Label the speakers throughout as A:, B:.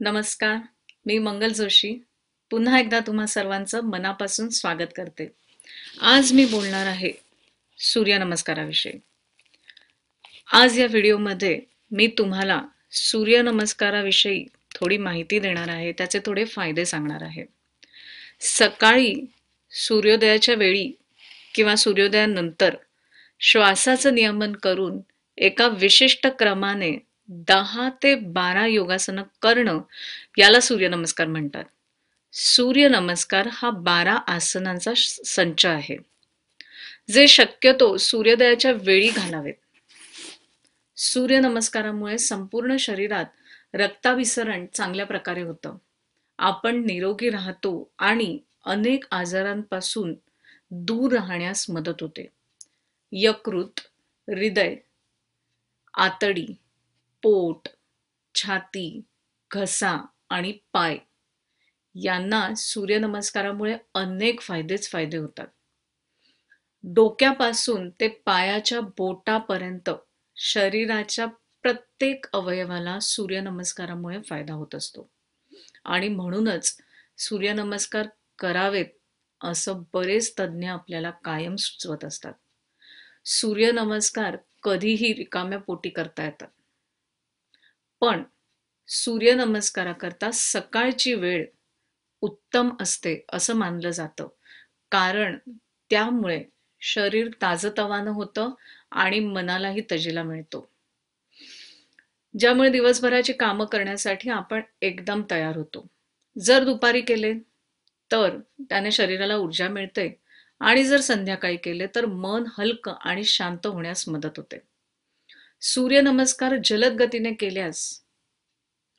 A: नमस्कार मी मंगल जोशी. पुन्हा एकदा तुम्हा सर्वांचं मनापासून स्वागत करते. आज मी बोलणार आहे सूर्यनमस्काराविषयी आज या व्हिडिओमध्ये मी तुम्हाला सूर्यनमस्काराविषयी थोडी माहिती देणार आहे त्याचे थोडे फायदे सांगणार आहे. सकाळी सूर्योदयाच्या वेळी किंवा सूर्योदयानंतर श्वासाचं नियमन करून एका विशिष्ट क्रमाने दहा ते बारा योगासनं करणं याला सूर्यनमस्कार म्हणतात. सूर्यनमस्कार हा बारा आसनांचा संच आहे. जे शक्यतो सूर्योदयाच्या वेळी घालावेत. सूर्यनमस्कारामुळे संपूर्ण शरीरात रक्ताभिसरण चांगल्या प्रकारे होतं. आपण निरोगी राहतो आणि अनेक आजारांपासून दूर राहण्यास मदत होते. यकृत हृदय आतडी पोट छाती घसा आणि पाय यांना सूर्यनमस्कारामुळे अनेक फायदेच फायदे होतात. डोक्यापासून ते पायाच्या बोटापर्यंत शरीराच्या प्रत्येक अवयवाला सूर्यनमस्कारामुळे फायदा होत असतो. आणि म्हणूनच सूर्यनमस्कार करावेत असं बरेच तज्ज्ञ आपल्याला कायम सुचवत असतात. सूर्यनमस्कार कधीही रिकाम्या पोटी करता येतात. पण सूर्यनमस्काराकरता सकाळची वेळ उत्तम असते असं मानलं जातं. कारण त्यामुळे शरीर ताजतवानं होतं आणि मनालाही तजेला मिळतो. ज्यामुळे दिवसभराची कामं करण्यासाठी आपण एकदम तयार होतो. जर दुपारी केले तर त्याने शरीराला ऊर्जा मिळते. आणि जर संध्याकाळी केले तर मन हलकं आणि शांत होण्यास मदत होते. सूर्यनमस्कार जलद गतीने केल्यास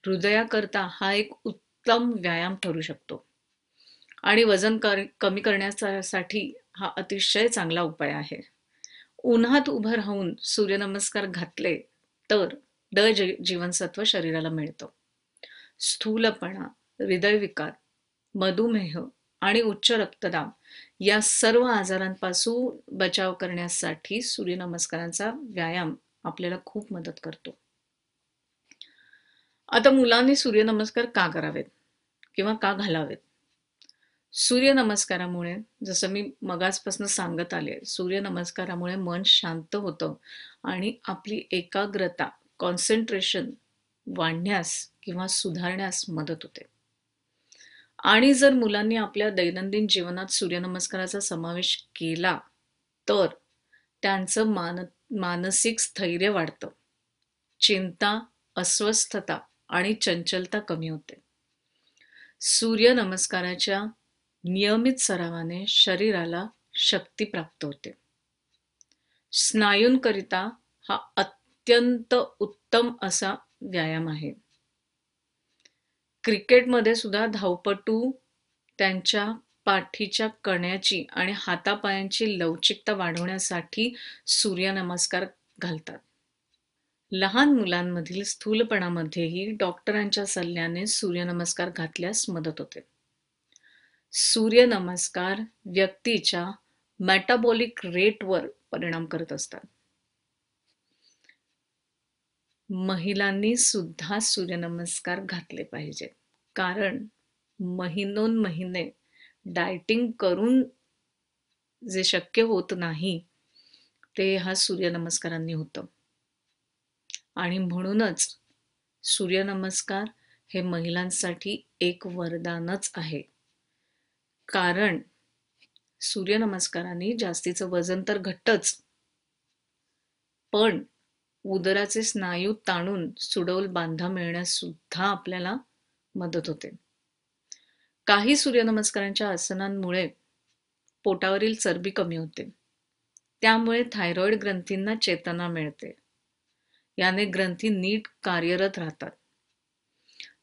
A: हृदयाकरता हा एक उत्तम व्यायाम ठरू शकतो. आणि वजन कर कमी करण्यासाठी हा अतिशय चांगला उपाय आहे. उन्हात उभं राहून सूर्यनमस्कार घातले तर ड जीवनसत्व शरीराला मिळतं. स्थूलपणा हृदयविकार मधुमेह आणि उच्च रक्तदाब या सर्व आजारांपासून बचाव करण्यासाठी सूर्यनमस्कारांचा व्यायाम आपल्याला खूप मदत करतो. आता मुलांनी सूर्यनमस्कार का करावेत? किंवा का घालावेत? सूर्यनमस्कारामुळे जसं मी मगासपासून सांगत आले सूर्यनमस्कारामुळे मन शांत होतं आणि आपली एकाग्रता कॉन्सन्ट्रेशन वाढण्यास किंवा सुधारण्यास मदत होते. आणि जर मुलांनी आपल्या दैनंदिन जीवनात सूर्यनमस्काराचा समावेश केला तर त्यांचं मान मानसिक स्थैर्य वाढतं. चिंता अस्वस्थता आणि चंचलता कमी होते. सूर्यनमस्काराच्या नियमित सरावाने शरीराला शक्ती प्राप्त होते. स्नायूंकरिता हा अत्यंत उत्तम असा व्यायाम आहे. क्रिकेटमध्ये सुद्धा धावपटू त्यांच्या पाठीच्या कण्याची आणि हातापायांची लवचिकता वाढवण्यासाठी सूर्यनमस्कार घालतात. लहान मुलांमधील स्थूलपणामध्येही डॉक्टरांच्या सल्ल्याने सूर्यनमस्कार घातल्यास मदत होते. सूर्यनमस्कार व्यक्तीच्या मेटाबॉलिक रेटवर परिणाम करत असतात. महिलांनी सुद्धा सूर्यनमस्कार घातले पाहिजेत. कारण महिनोन महिने डायटिंग करून जे शक्य होत नाही ते हा सूर्यनमस्कारांनी होतं. आणि म्हणूनच सूर्यनमस्कार हे महिलांसाठी एक वरदानच आहे. कारण सूर्यनमस्काराने जास्तीचं वजन तर घट्टच पण उदराचे स्नायू ताणून सुडौल बांधा मिळण्यास सुद्धा आपल्याला मदत होते. काही सूर्यनमस्कारांच्या आसनांमुळे पोटावरील चरबी कमी होते. त्यामुळे थायरॉइड ग्रंथींना चेतना मिळते. याने ग्रंथी नीट कार्यरत राहतात.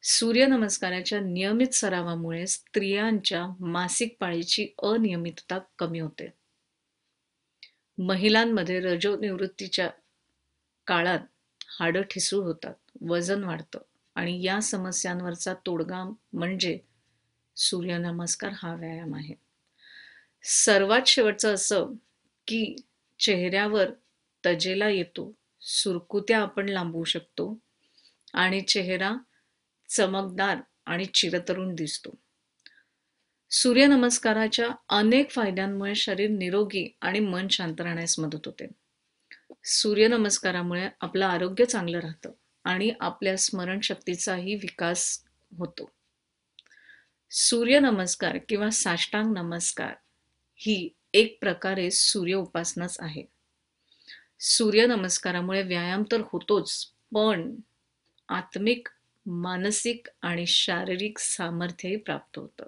A: सूर्यनमस्काराच्या नियमित सरावामुळे स्त्रियांच्या मासिक पाळीची अनियमितता कमी होते. महिलांमध्ये रजोनिवृत्तीच्या काळात हाडं ठिसूळ होतात वजन वाढतं आणि या समस्यांवरचा तोडगा म्हणजे सूर्यनमस्कार हा व्यायाम आहे. सर्वात शेवटचं असं की चेहऱ्यावर तजेला येतो सुरकुत्या आपण लांबवू शकतो आणि चेहरा चमकदार आणि चिरतरुण दिसतो. सूर्यनमस्काराच्या अनेक फायद्यांमुळे शरीर निरोगी आणि मन शांत राहण्यास मदत होते. सूर्यनमस्कारामुळे आपलं आरोग्य चांगलं राहतं आणि आपल्या स्मरणशक्तीचाही विकास होतो. सूर्यनमस्कार किंवा साष्टांग नमस्कार ही एक प्रकारे सूर्य उपासनाच आहे. सूर्यनमस्कारामुळे व्यायाम तर होतोच पण आत्मिक मानसिक आणि शारीरिक सामर्थ्यही प्राप्त होतं.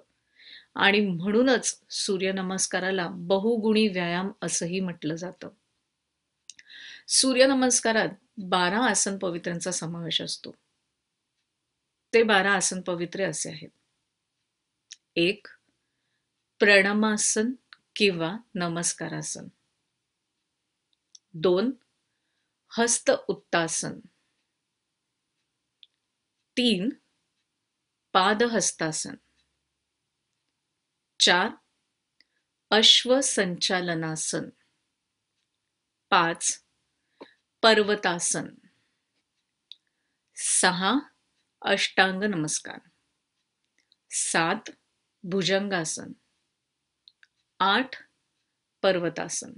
A: आणि म्हणूनच सूर्यनमस्काराला बहुगुणी व्यायाम असंही म्हटलं जातं. सूर्यनमस्कारात बारा आसन पवित्र्यांचा समावेश असतो. ते बारा आसन पवित्रे असे आहेत. एक प्रणमासन किंवा नमस्कारासन. दोन हस्त उत्तासन. तीन पादहस्तासन. चार अश्वसंचालनासन. पाच पर्वतासन. सहा अष्टांग नमस्कार सात भुजंगासन. आठ पर्वतासन.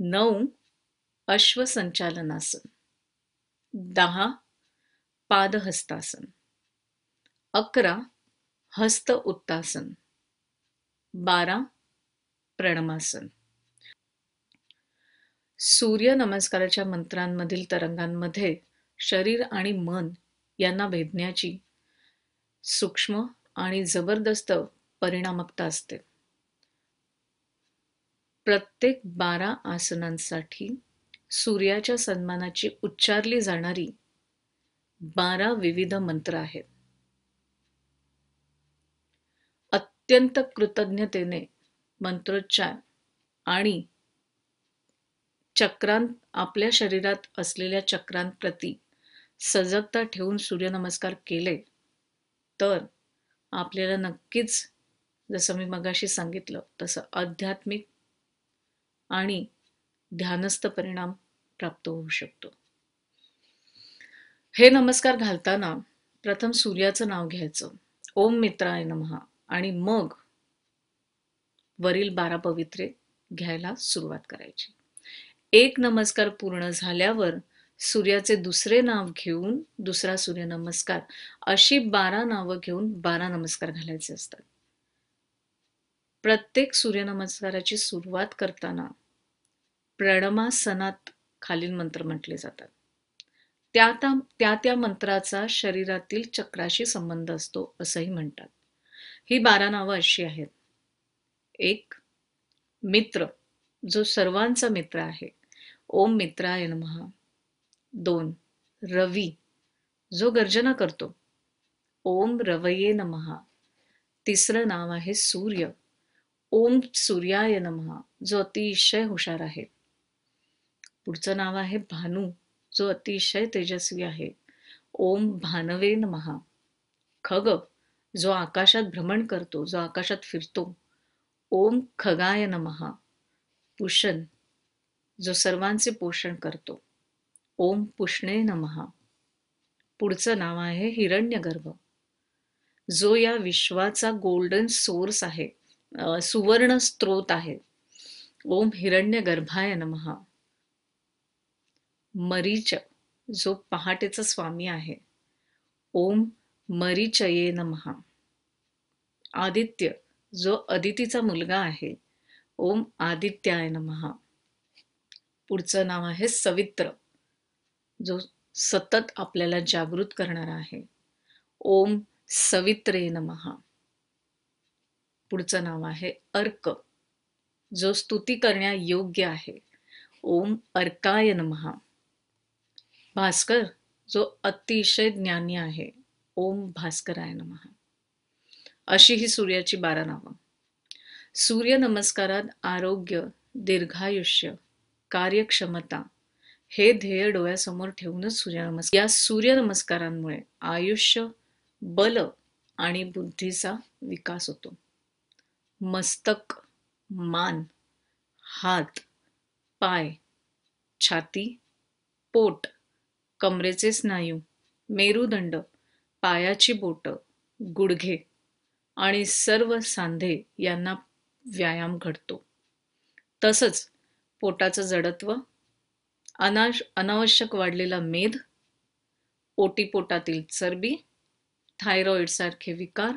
A: नऊ अश्वसंचालनासन. दहा पादहस्तासन. अकरा हस्त उत्तासन बारा प्रणमासन. सूर्य नमस्काराच्या मंत्रांमधील तरंगांमध्ये शरीर आणि मन यांना भेदण्याची सूक्ष्म आणि जबरदस्त परिणामकता असते. प्रत्येक बारा आसनांसाठी सूर्याच्या सन्मानाची उच्चारली जाणारी बारा विविध मंत्र आहेत. अत्यंत कृतज्ञतेने मंत्रोच्चार आणि चक्रांत आपल्या शरीरात असलेल्या चक्रांप्रती सजगता ठेवून सूर्यनमस्कार केले तर आपल्याला नक्कीच जसं मी मगाशी सांगितलं तसं आध्यात्मिक आणि ध्यानस्थ परिणाम प्राप्त होऊ शकतो. हे नमस्कार घालताना प्रथम सूर्याचं नाव घ्यायचं. ओम मित्राय नमहा. आणि मग वरील बारा पवित्रे घ्यायला सुरुवात करायची. एक नमस्कार पूर्ण झाल्यावर सूर्याचे दुसरे नाव घेऊन दुसरा सूर्यनमस्कार अशी बारा नावं घेऊन बारा नमस्कार घालायचे असतात. प्रत्येक सूर्यनमस्काराची सुरुवात करताना प्रणमासनात खालील मंत्र म्हटले जातात. त्या त्या त्या मंत्राचा शरीरातील चक्राशी संबंध असतो असंही म्हणतात. ही बारा नावं अशी आहेत. एक मित्र जो सर्वांचा मित्र आहे. ओम मित्राय नमहा दोन. रवी. जो गर्जना करतो. ओम रवये नमहा तिसरं नाव आहे सूर्य. ओम सूर्याय नमहा जो अतिशय हुशार आहे. पुढचं नाव आहे भानू. जो अतिशय तेजस्वी आहे. ओम भानवे नमहा खग. जो आकाशात भ्रमण करतो. जो आकाशात फिरतो. ओम खगाय नमहा पुषण. जो सर्वांचे पोषण करतो. ओम पुष्णे नमहा पुढचं नाव आहे हिरण्यगर्भ. जो या विश्वाचा गोल्डन सोर्स आहे सुवर्ण स्त्रोत आहे. ओम हिरण्य गर्भाय नमहा मरीच जो पहाटेचा स्वामी आहे. ओम मरीचये नमहा आदित्य जो अदितीचा मुलगा आहे. ओम आदित्याय नमहा पुढचं नाव आहे सवित्र. जो सतत आपल्याला जागृत करणारा आहे. ओम सवित्रे नमहा पुढचं नाव आहे अर्क. जो स्तुती करण्या योग्य आहे. ओम अर्काय नमहा भास्कर जो अतिशय ज्ञानी आहे. ओम भास्कराय नमहा अशी ही सूर्याची बारा नावं. सूर्य नमस्कारात आरोग्य दीर्घायुष्य कार्यक्षमता हे ध्येय डोळ्यासमोर ठेवूनच सूर्यनमस्कार या सूर्यनमस्कारांमुळे आयुष्य बल आणि बुद्धीचा विकास होतो. मस्तक मान हात पाय छाती पोट कमरेचे स्नायू मेरुदंड पायाची बोटं गुडघे आणि सर्व सांधे यांना व्यायाम घडतो. तसंच पोटाचं जडत्व अनाश अनावश्यक वाढलेला मेद ओटीपोटातील चरबी थायरॉईडसारखे विकार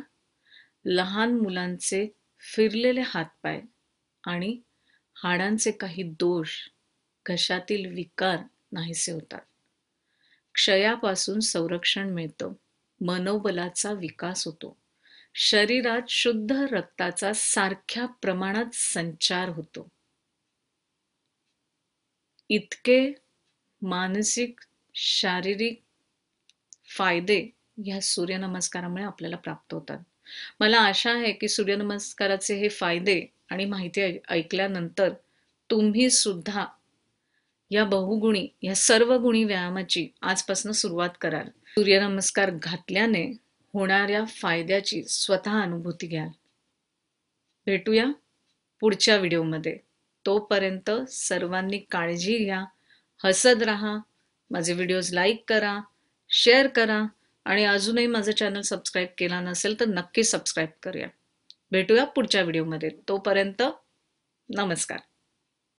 A: लहान मुलांचे फिरलेले हातपाय आणि हाडांचे काही दोष घशातील विकार नाहीसे होतात. क्षयापासून संरक्षण मिळतं. मनोबलाचा विकास होतो. शरीरात शुद्ध रक्ताचा सारख्या प्रमाणात संचार होतो. इतके मानसिक शारीरिक फायदे ह्या सूर्यनमस्कारामुळे आपल्याला प्राप्त होतात. मला आशा आहे की सूर्यनमस्काराचे हे फायदे आणि माहिती ऐकल्यानंतर तुम्ही सुद्धा या बहुगुणी या सर्व गुणी व्यायामाची आजपासून सुरुवात कराल. सूर्यनमस्कार घातल्याने होणाऱ्या फायद्याची स्वतः अनुभूती घ्याल. भेटूया पुढच्या व्हिडिओमध्ये. तोपर्यंत सर्वांनी काळजी घ्या हसत राहा माझे व्हिडिओज लाईक करा शेअर करा आणि अजूनही माझं चॅनल सबस्क्राईब केला नसेल तर नक्की सबस्क्राईब करूया. भेटूया पुढच्या व्हिडिओमध्ये तोपर्यंत नमस्कार.